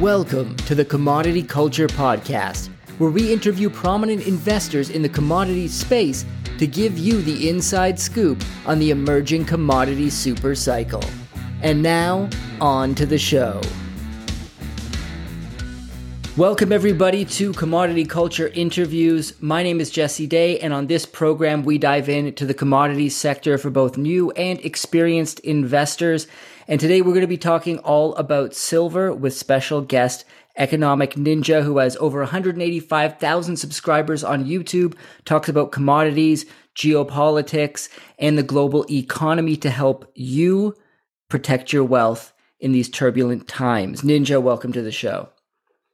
Welcome to the Commodity Culture Podcast, where we interview prominent investors in the commodity space to give you the inside scoop on the emerging commodity super cycle. And now, on to the show. Welcome, everybody, to Commodity Culture Interviews. My name is Jesse Day, and on this program, we dive into the commodities sector for both new and experienced investors. And today, we're going to be talking all about silver with special guest Economic Ninja, who has over 185,000 subscribers on YouTube, talks about commodities, geopolitics, and the global economy to help you protect your wealth in these turbulent times. Ninja, welcome to the show.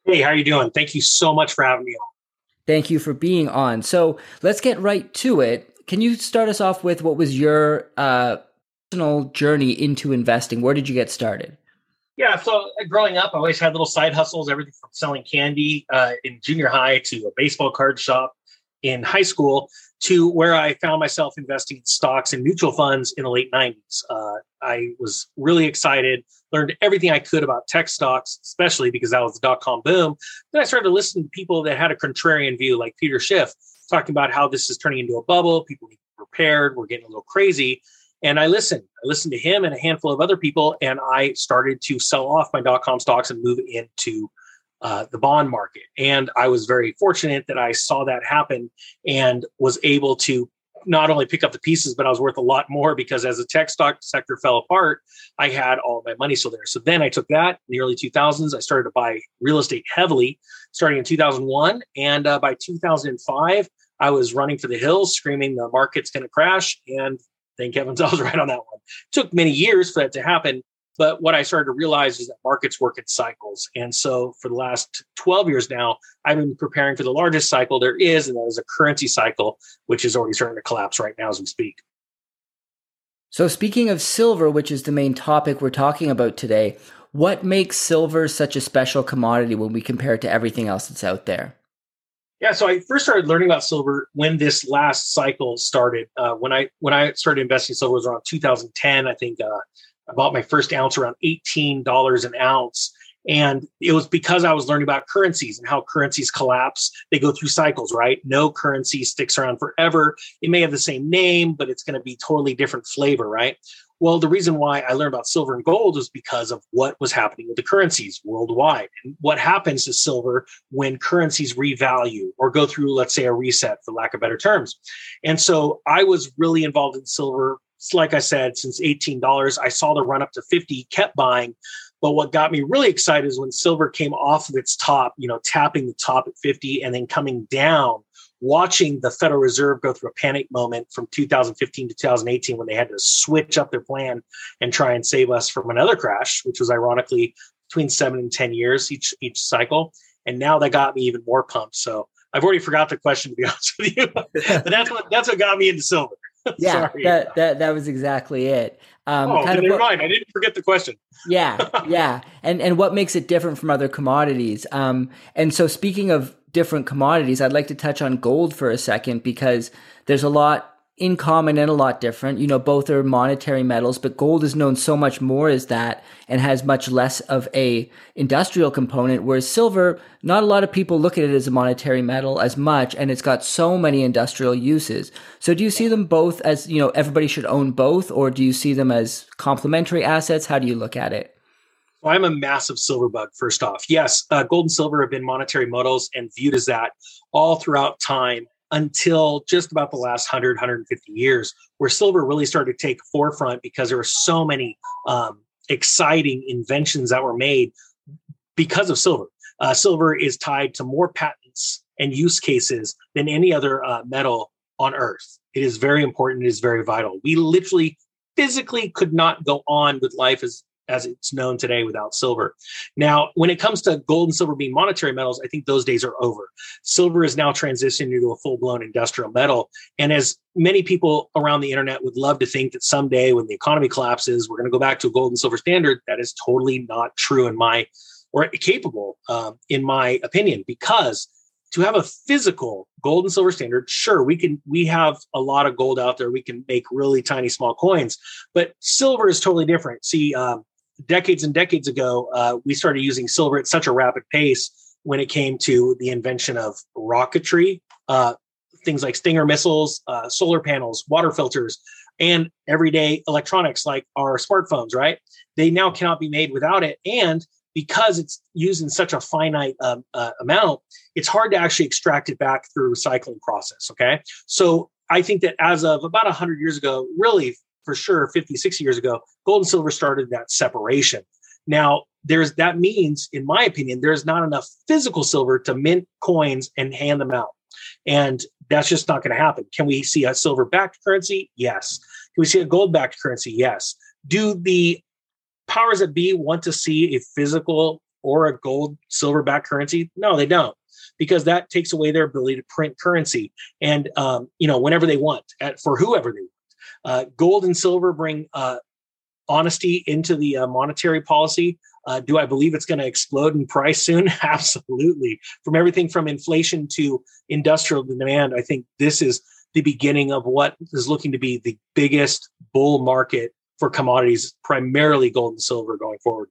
Hey, how are you doing? Thank you so much for having me on. Thank you for being on. So let's get right to it. Can you start us off with what was your uh, personal journey into investing? Where did you get started? Yeah, so uh, growing up, I always had little side hustles, everything from selling candy uh, in junior high to a baseball card shop in high school to where I found myself investing in stocks and mutual funds in the late 90s. Uh, I was really excited, learned everything I could about tech stocks, especially because that was the dot com boom. Then I started to listen to people that had a contrarian view, like Peter Schiff, talking about how this is turning into a bubble. People need to be prepared. We're getting a little crazy. And I listened. I listened to him and a handful of other people, and I started to sell off my dot com stocks and move into uh, the bond market. And I was very fortunate that I saw that happen and was able to not only pick up the pieces, but I was worth a lot more because as the tech stock sector fell apart, I had all my money still there. So then I took that in the early 2000s. I started to buy real estate heavily starting in 2001. And uh, by 2005, I was running for the hills, screaming, the market's going to crash. And thank heavens I was right on that one. It took many years for that to happen. But what I started to realize is that markets work in cycles. And so for the last 12 years now, I've been preparing for the largest cycle there is, and that is a currency cycle, which is already starting to collapse right now as we speak. So, speaking of silver, which is the main topic we're talking about today, what makes silver such a special commodity when we compare it to everything else that's out there? Yeah, so I first started learning about silver when this last cycle started. Uh, when I when I started investing in silver was around 2010, I think. Uh, I bought my first ounce around $18 an ounce. And it was because I was learning about currencies and how currencies collapse. They go through cycles, right? No currency sticks around forever. It may have the same name, but it's going to be totally different flavor, right? Well, the reason why I learned about silver and gold is because of what was happening with the currencies worldwide and what happens to silver when currencies revalue or go through, let's say, a reset, for lack of better terms. And so I was really involved in silver like I said, since $18, I saw the run up to 50, kept buying. But what got me really excited is when silver came off of its top, you know, tapping the top at 50 and then coming down, watching the Federal Reserve go through a panic moment from 2015 to 2018 when they had to switch up their plan and try and save us from another crash, which was ironically between seven and 10 years each each cycle. And now that got me even more pumped. So I've already forgot the question to be honest with you. but that's what that's what got me into silver. yeah, that, that that was exactly it. Um, oh, kind never mind. I didn't forget the question. yeah, yeah, and and what makes it different from other commodities? Um, and so speaking of different commodities, I'd like to touch on gold for a second because there's a lot in common and a lot different. You know, both are monetary metals, but gold is known so much more as that and has much less of a industrial component, whereas silver, not a lot of people look at it as a monetary metal as much, and it's got so many industrial uses. So do you see them both as, you know, everybody should own both, or do you see them as complementary assets? How do you look at it? Well, I'm a massive silver bug, first off. Yes, uh, gold and silver have been monetary metals and viewed as that all throughout time until just about the last 100 150 years where silver really started to take forefront because there were so many um, exciting inventions that were made because of silver. Uh, silver is tied to more patents and use cases than any other uh, metal on earth. It is very important. It is very vital. We literally physically could not go on with life as as it's known today without silver. Now, when it comes to gold and silver being monetary metals, I think those days are over. Silver is now transitioning into a full blown industrial metal. And as many people around the internet would love to think that someday when the economy collapses, we're going to go back to a gold and silver standard, that is totally not true in my or capable um, in my opinion because to have a physical gold and silver standard sure we can we have a lot of gold out there we can make really tiny small coins but silver is totally different see um, decades and decades ago, uh, we started using silver at such a rapid pace when it came to the invention of rocketry, uh, things like Stinger missiles, uh, solar panels, water filters, and everyday electronics like our smartphones, right? They now cannot be made without it. And because it's used in such a finite um, uh, amount, it's hard to actually extract it back through recycling process. Okay. So I think that as of about 100 years ago, really for sure 50, 60 years ago, gold and silver started that separation. Now, there's that means, in my opinion, there's not enough physical silver to mint coins and hand them out. And that's just not going to happen. Can we see a silver backed currency? Yes. Can we see a gold backed currency? Yes. Do the powers that be want to see a physical or a gold silver backed currency? No, they don't, because that takes away their ability to print currency and um, you know whenever they want at, for whoever they want. Uh, gold and silver bring uh, honesty into the uh, monetary policy. Uh, do I believe it's going to explode in price soon? Absolutely. From everything from inflation to industrial demand, I think this is the beginning of what is looking to be the biggest bull market for commodities, primarily gold and silver going forward.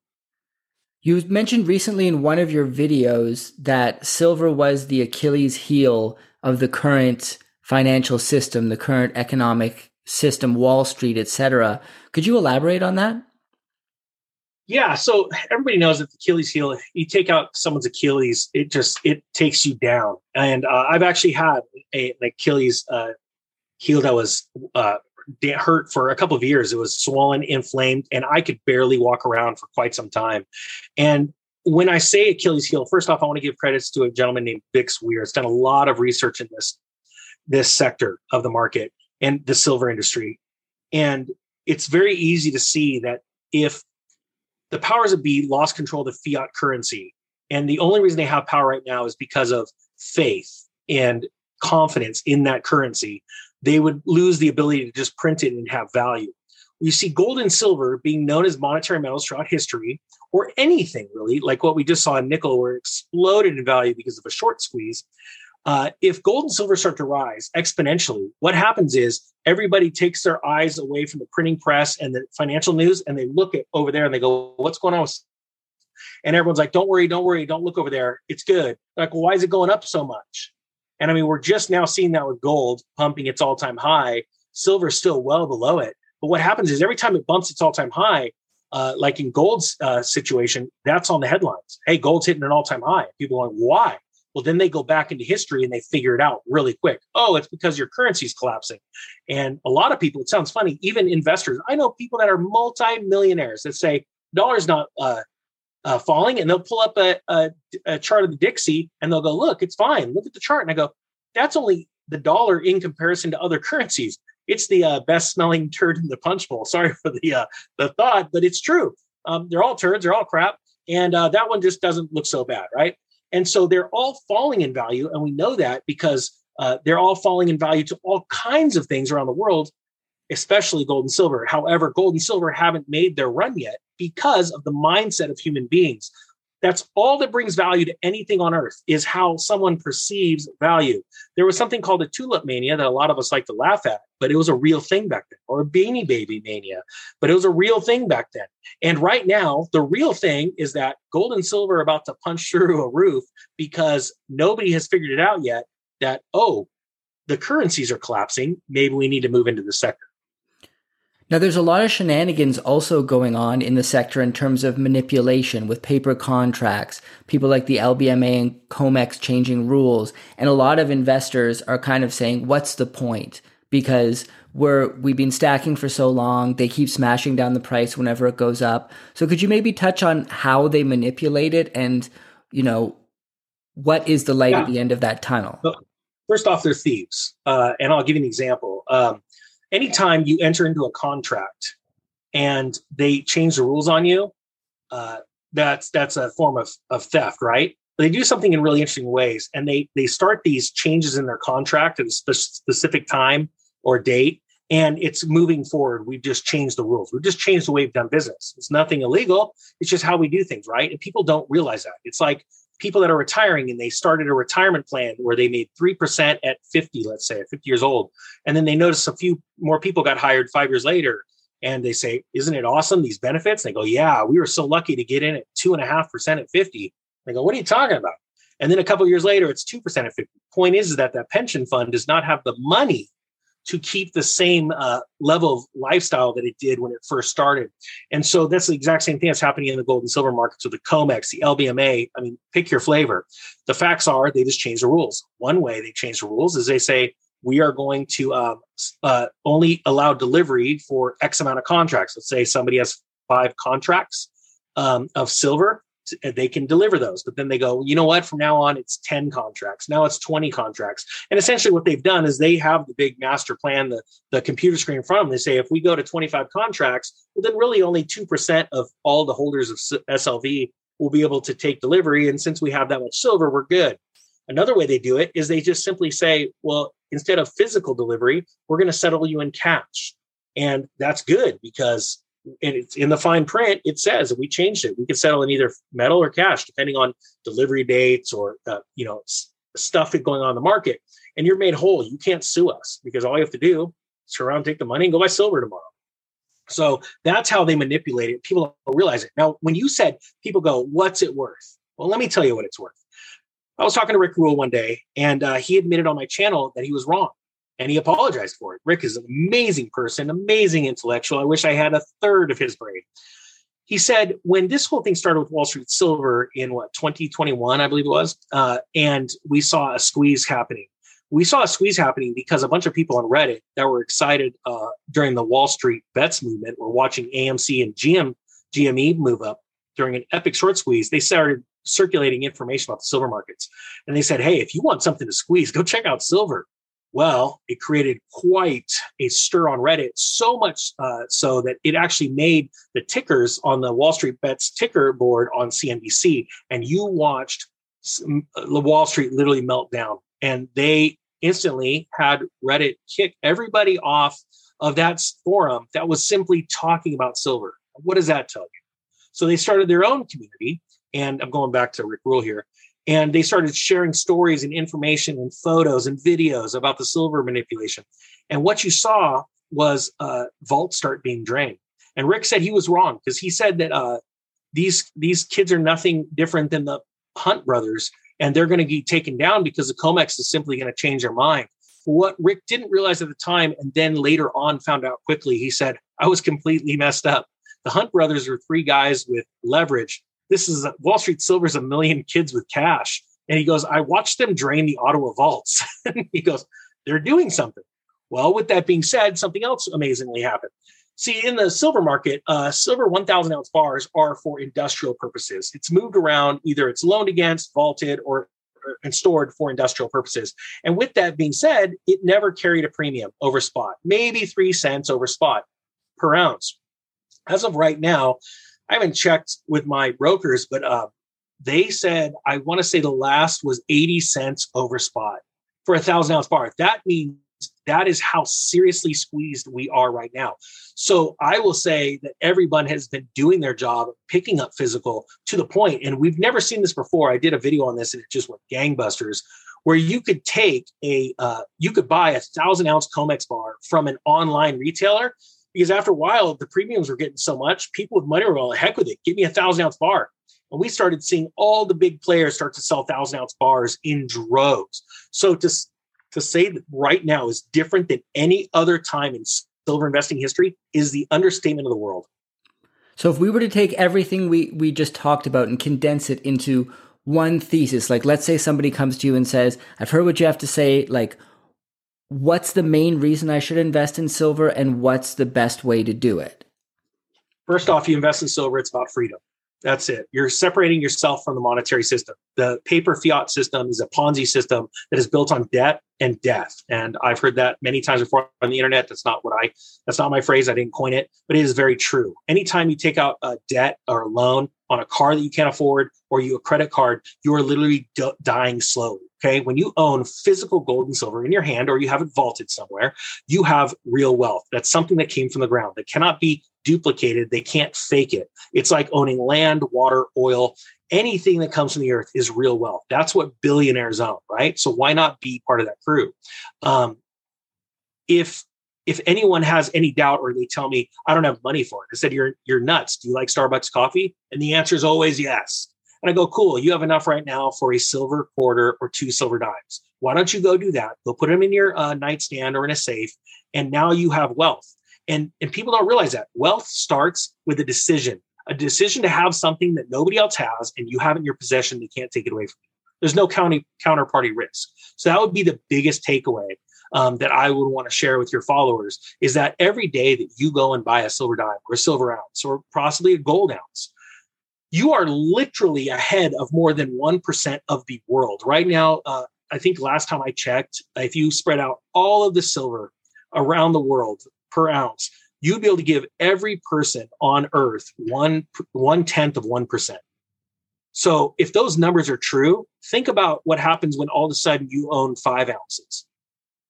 You mentioned recently in one of your videos that silver was the Achilles heel of the current financial system, the current economic system, Wall Street, etc. Could you elaborate on that? Yeah, so everybody knows that the Achilles heel, you take out someone's Achilles, it just it takes you down. And uh, I've actually had a, an Achilles uh, heel that was uh, hurt for a couple of years. It was swollen, inflamed, and I could barely walk around for quite some time. And when I say Achilles heel, first off, I want to give credits to a gentleman named Bix Weir. It's done a lot of research in this this sector of the market and the silver industry. And it's very easy to see that if the powers that be lost control of the fiat currency, and the only reason they have power right now is because of faith and confidence in that currency, they would lose the ability to just print it and have value. You see gold and silver being known as monetary metals throughout history, or anything really, like what we just saw in nickel, where it exploded in value because of a short squeeze. Uh, if gold and silver start to rise exponentially, what happens is everybody takes their eyes away from the printing press and the financial news, and they look at over there and they go, "What's going on?" And everyone's like, "Don't worry, don't worry, don't look over there. It's good." They're like, well, why is it going up so much? And I mean, we're just now seeing that with gold pumping its all-time high. Silver's still well below it. But what happens is every time it bumps its all-time high, uh, like in gold's uh, situation, that's on the headlines. Hey, gold's hitting an all-time high. People are like, why? Well, then they go back into history and they figure it out really quick. Oh, it's because your currency's collapsing. And a lot of people, it sounds funny, even investors. I know people that are multi-millionaires that say dollar's not uh, uh, falling, and they'll pull up a, a, a chart of the Dixie and they'll go, "Look, it's fine. Look at the chart." And I go, "That's only the dollar in comparison to other currencies. It's the uh, best smelling turd in the punch bowl. Sorry for the uh, the thought, but it's true. Um, they're all turds. They're all crap, and uh, that one just doesn't look so bad, right? And so they're all falling in value. And we know that because uh, they're all falling in value to all kinds of things around the world, especially gold and silver. However, gold and silver haven't made their run yet because of the mindset of human beings. That's all that brings value to anything on earth is how someone perceives value. There was something called a tulip mania that a lot of us like to laugh at, but it was a real thing back then, or a beanie baby mania, but it was a real thing back then. And right now, the real thing is that gold and silver are about to punch through a roof because nobody has figured it out yet that, oh, the currencies are collapsing. Maybe we need to move into the sector. Now, there's a lot of shenanigans also going on in the sector in terms of manipulation with paper contracts, people like the LBMA and COMEX changing rules. And a lot of investors are kind of saying, what's the point? Because we're, we've been stacking for so long, they keep smashing down the price whenever it goes up. So could you maybe touch on how they manipulate it and, you know, what is the light yeah. at the end of that tunnel? First off, they're thieves. Uh, and I'll give you an example. Um, anytime you enter into a contract and they change the rules on you, uh, that's that's a form of, of theft, right? But they do something in really interesting ways, and they they start these changes in their contract at a spe- specific time or date, and it's moving forward. We've just changed the rules. We've just changed the way we've done business. It's nothing illegal. It's just how we do things, right? And people don't realize that. It's like people that are retiring and they started a retirement plan where they made 3% at 50, let's say, at 50 years old. And then they notice a few more people got hired five years later and they say, Isn't it awesome? These benefits? They go, Yeah, we were so lucky to get in at two and a half percent at 50. They go, What are you talking about? And then a couple years later, it's 2% at 50. Point is, is that that pension fund does not have the money to keep the same uh, level of lifestyle that it did when it first started. And so that's the exact same thing that's happening in the gold and silver markets with the COMEX, the LBMA. I mean, pick your flavor. The facts are they just change the rules. One way they change the rules is they say, we are going to um, uh, only allow delivery for X amount of contracts. Let's say somebody has five contracts um, of silver, Uh, they can deliver those. But then they go, you know what? From now on, it's 10 contracts. Now it's 20 contracts. And essentially, what they've done is they have the big master plan, the, the computer screen in front of them. They say, if we go to 25 contracts, well, then really only 2% of all the holders of SLV will be able to take delivery. And since we have that much silver, we're good. Another way they do it is they just simply say, well, instead of physical delivery, we're going to settle you in cash. And that's good because and it's in the fine print, it says we changed it. We can settle in either metal or cash, depending on delivery dates or uh, you know stuff going on in the market. And you're made whole. You can't sue us because all you have to do is turn around, take the money, and go buy silver tomorrow. So that's how they manipulate it. People don't realize it. Now, when you said people go, "What's it worth?" Well, let me tell you what it's worth. I was talking to Rick Rule one day, and uh, he admitted on my channel that he was wrong, and he apologized for it. Rick is an amazing person, amazing intellectual. I wish I had a third of his brain. He said when this whole thing started with Wall Street Silver in what 2021, I believe it was, uh, and we saw a squeeze happening. We saw a squeeze happening because a bunch of people on Reddit that were excited uh, during the Wall Street bets movement were watching AMC and GM GME move up during an epic short squeeze. They started circulating information about the silver markets. And they said, hey, if you want something to squeeze, go check out silver. Well, it created quite a stir on Reddit, so much uh, so that it actually made the tickers on the Wall Street Bets ticker board on CNBC. And you watched the Wall Street literally melt down. And they instantly had Reddit kick everybody off of that forum that was simply talking about silver. What does that tell you? So they started their own community and I'm going back to Rick Rule here. And they started sharing stories and information and photos and videos about the silver manipulation. And what you saw was uh, vaults start being drained. And Rick said he was wrong because he said that uh, these these kids are nothing different than the Hunt brothers, and they're going to be taken down because the Comex is simply going to change their mind. What Rick didn't realize at the time, and then later on found out quickly, he said, "I was completely messed up." The Hunt brothers are three guys with leverage this is a, Wall Street Silver's a million kids with cash. And he goes, I watched them drain the Ottawa vaults. he goes, they're doing something. Well, with that being said, something else amazingly happened. See, in the silver market, uh, silver 1,000 ounce bars are for industrial purposes. It's moved around, either it's loaned against, vaulted, or, and stored for industrial purposes. And with that being said, it never carried a premium over spot, maybe three cents over spot per ounce. As of right now, I haven't checked with my brokers, but uh, they said I want to say the last was 80 cents over spot for a thousand ounce bar. That means that is how seriously squeezed we are right now. So I will say that everyone has been doing their job, picking up physical to the point, and we've never seen this before. I did a video on this, and it just went gangbusters. Where you could take a, uh, you could buy a thousand ounce Comex bar from an online retailer because after a while the premiums were getting so much people with money were all heck with it. Give me a thousand ounce bar. And we started seeing all the big players start to sell thousand ounce bars in droves. So to to say that right now is different than any other time in silver investing history is the understatement of the world. So if we were to take everything we we just talked about and condense it into one thesis like let's say somebody comes to you and says i've heard what you have to say like what's the main reason I should invest in silver and what's the best way to do it? First off, you invest in silver, it's about freedom. That's it. You're separating yourself from the monetary system. The paper fiat system is a Ponzi system that is built on debt and death. And I've heard that many times before on the internet. That's not what I, that's not my phrase. I didn't coin it, but it is very true. Anytime you take out a debt or a loan on a car that you can't afford or you a credit card, you are literally d- dying slowly. Okay. When you own physical gold and silver in your hand or you have it vaulted somewhere, you have real wealth. That's something that came from the ground that cannot be duplicated. They can't fake it. It's like owning land, water, oil. Anything that comes from the earth is real wealth. That's what billionaires own, right? So why not be part of that crew? Um, if if anyone has any doubt or they tell me I don't have money for it, I said, You're you're nuts. Do you like Starbucks coffee? And the answer is always yes. And I go, Cool, you have enough right now for a silver quarter or two silver dimes. Why don't you go do that? Go put them in your uh, nightstand or in a safe. And now you have wealth. And, and people don't realize that wealth starts with a decision, a decision to have something that nobody else has and you have it in your possession. They can't take it away from you. There's no county, counterparty risk. So that would be the biggest takeaway um, that I would want to share with your followers is that every day that you go and buy a silver dime or a silver ounce or possibly a gold ounce, you are literally ahead of more than 1% of the world. Right now, uh, I think last time I checked, if you spread out all of the silver around the world per ounce, you'd be able to give every person on earth one one tenth of one percent. So if those numbers are true, think about what happens when all of a sudden you own five ounces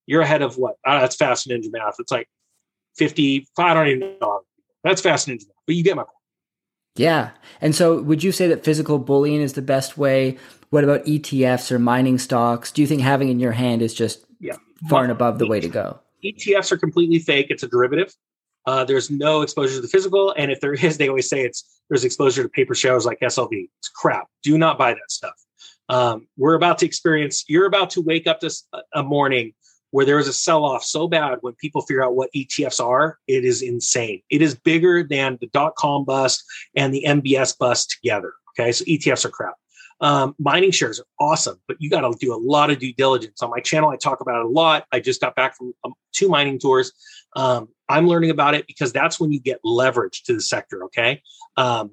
you're ahead of what? Uh, that's fast ninja math. It's like 50, I don't even know. That's fast ninja math, but you get my point. Yeah. And so would you say that physical bullion is the best way? What about ETFs or mining stocks? Do you think having in your hand is just yeah. far and above the way to go? ETFs are completely fake. It's a derivative. Uh, there's no exposure to the physical. And if there is, they always say it's there's exposure to paper shares like SLV. It's crap. Do not buy that stuff. Um, we're about to experience, you're about to wake up this a morning where there is a sell off so bad when people figure out what ETFs are, it is insane. It is bigger than the dot com bust and the MBS bust together. Okay, so ETFs are crap. Um, mining shares are awesome, but you got to do a lot of due diligence. On my channel, I talk about it a lot. I just got back from um, two mining tours. Um, I'm learning about it because that's when you get leverage to the sector. Okay. Um,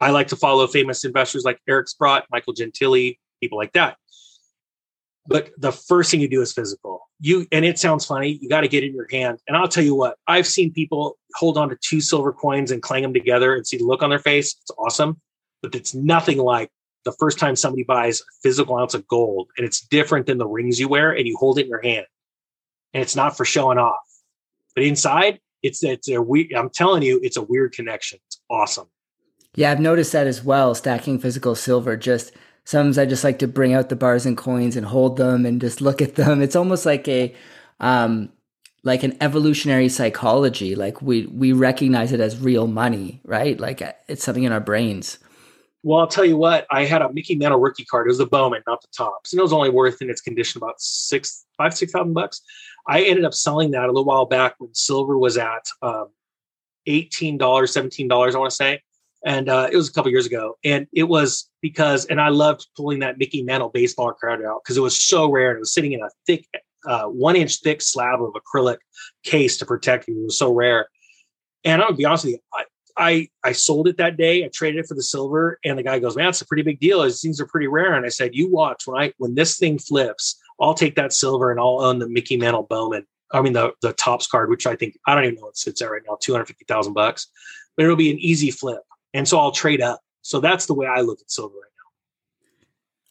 I like to follow famous investors like Eric Sprott, Michael Gentile, people like that but the first thing you do is physical you and it sounds funny you got to get in your hand and i'll tell you what i've seen people hold on to two silver coins and clang them together and see the look on their face it's awesome but it's nothing like the first time somebody buys a physical ounce of gold and it's different than the rings you wear and you hold it in your hand and it's not for showing off but inside it's it's a we i'm telling you it's a weird connection it's awesome yeah i've noticed that as well stacking physical silver just Sometimes I just like to bring out the bars and coins and hold them and just look at them. It's almost like a um, like an evolutionary psychology. Like we we recognize it as real money, right? Like uh, it's something in our brains. Well, I'll tell you what. I had a Mickey Mantle rookie card. It was the Bowman, not the Topps, and it was only worth in its condition about six, five, six thousand bucks. I ended up selling that a little while back when silver was at um, eighteen dollars, seventeen dollars. I want to say, and uh, it was a couple years ago. And it was because, and I loved pulling that Mickey Mantle baseball card out because it was so rare and it was sitting in a thick, uh, one inch thick slab of acrylic case to protect you. It was so rare. And I'm gonna be honest with you, I, I, I sold it that day. I traded it for the silver, and the guy goes, "Man, it's a pretty big deal. These things are pretty rare." And I said, "You watch when I when this thing flips, I'll take that silver and I'll own the Mickey Mantle Bowman. I mean the the Topps card, which I think I don't even know what sits at right now, two hundred fifty thousand bucks, but it'll be an easy flip. And so I'll trade up. So that's the way I look at silver right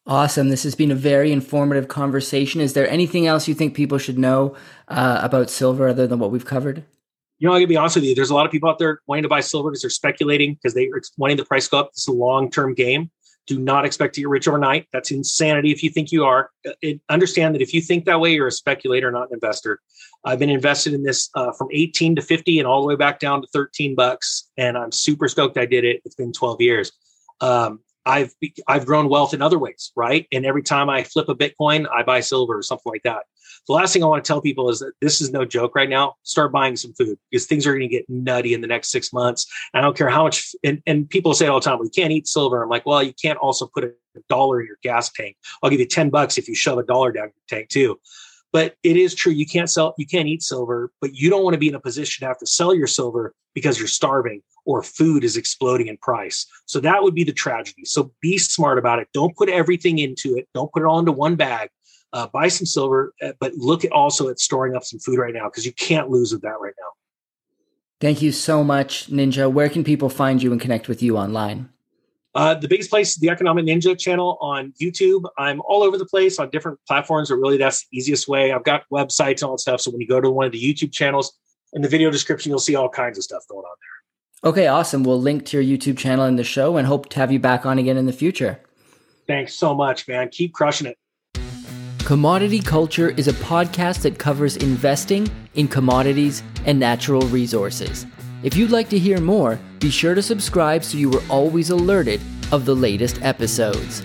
now. Awesome. This has been a very informative conversation. Is there anything else you think people should know uh, about silver other than what we've covered? You know, I'm gonna be honest with you. There's a lot of people out there wanting to buy silver because they're speculating because they're wanting the price to go up. It's a long-term game. Do not expect to get rich overnight. That's insanity. If you think you are, uh, it, understand that if you think that way, you're a speculator, not an investor. I've been invested in this uh, from 18 to 50 and all the way back down to 13 bucks. And I'm super stoked I did it. It's been 12 years. Um, I've I've grown wealth in other ways, right? And every time I flip a Bitcoin, I buy silver or something like that. The last thing I want to tell people is that this is no joke right now. Start buying some food because things are going to get nutty in the next six months. I don't care how much, and, and people say all the time, we can't eat silver. I'm like, well, you can't also put a dollar in your gas tank. I'll give you 10 bucks if you shove a dollar down your tank too. But it is true. You can't sell, you can't eat silver, but you don't want to be in a position to have to sell your silver because you're starving or food is exploding in price. So that would be the tragedy. So be smart about it. Don't put everything into it. Don't put it all into one bag. Uh, buy some silver, uh, but look at also at storing up some food right now because you can't lose with that right now. Thank you so much, Ninja. Where can people find you and connect with you online? Uh, the biggest place the Economic Ninja channel on YouTube. I'm all over the place on different platforms, but really that's the easiest way. I've got websites and all that stuff. So when you go to one of the YouTube channels, in the video description, you'll see all kinds of stuff going on there. Okay, awesome. We'll link to your YouTube channel in the show and hope to have you back on again in the future. Thanks so much, man. Keep crushing it. Commodity Culture is a podcast that covers investing in commodities and natural resources. If you'd like to hear more, be sure to subscribe so you are always alerted of the latest episodes.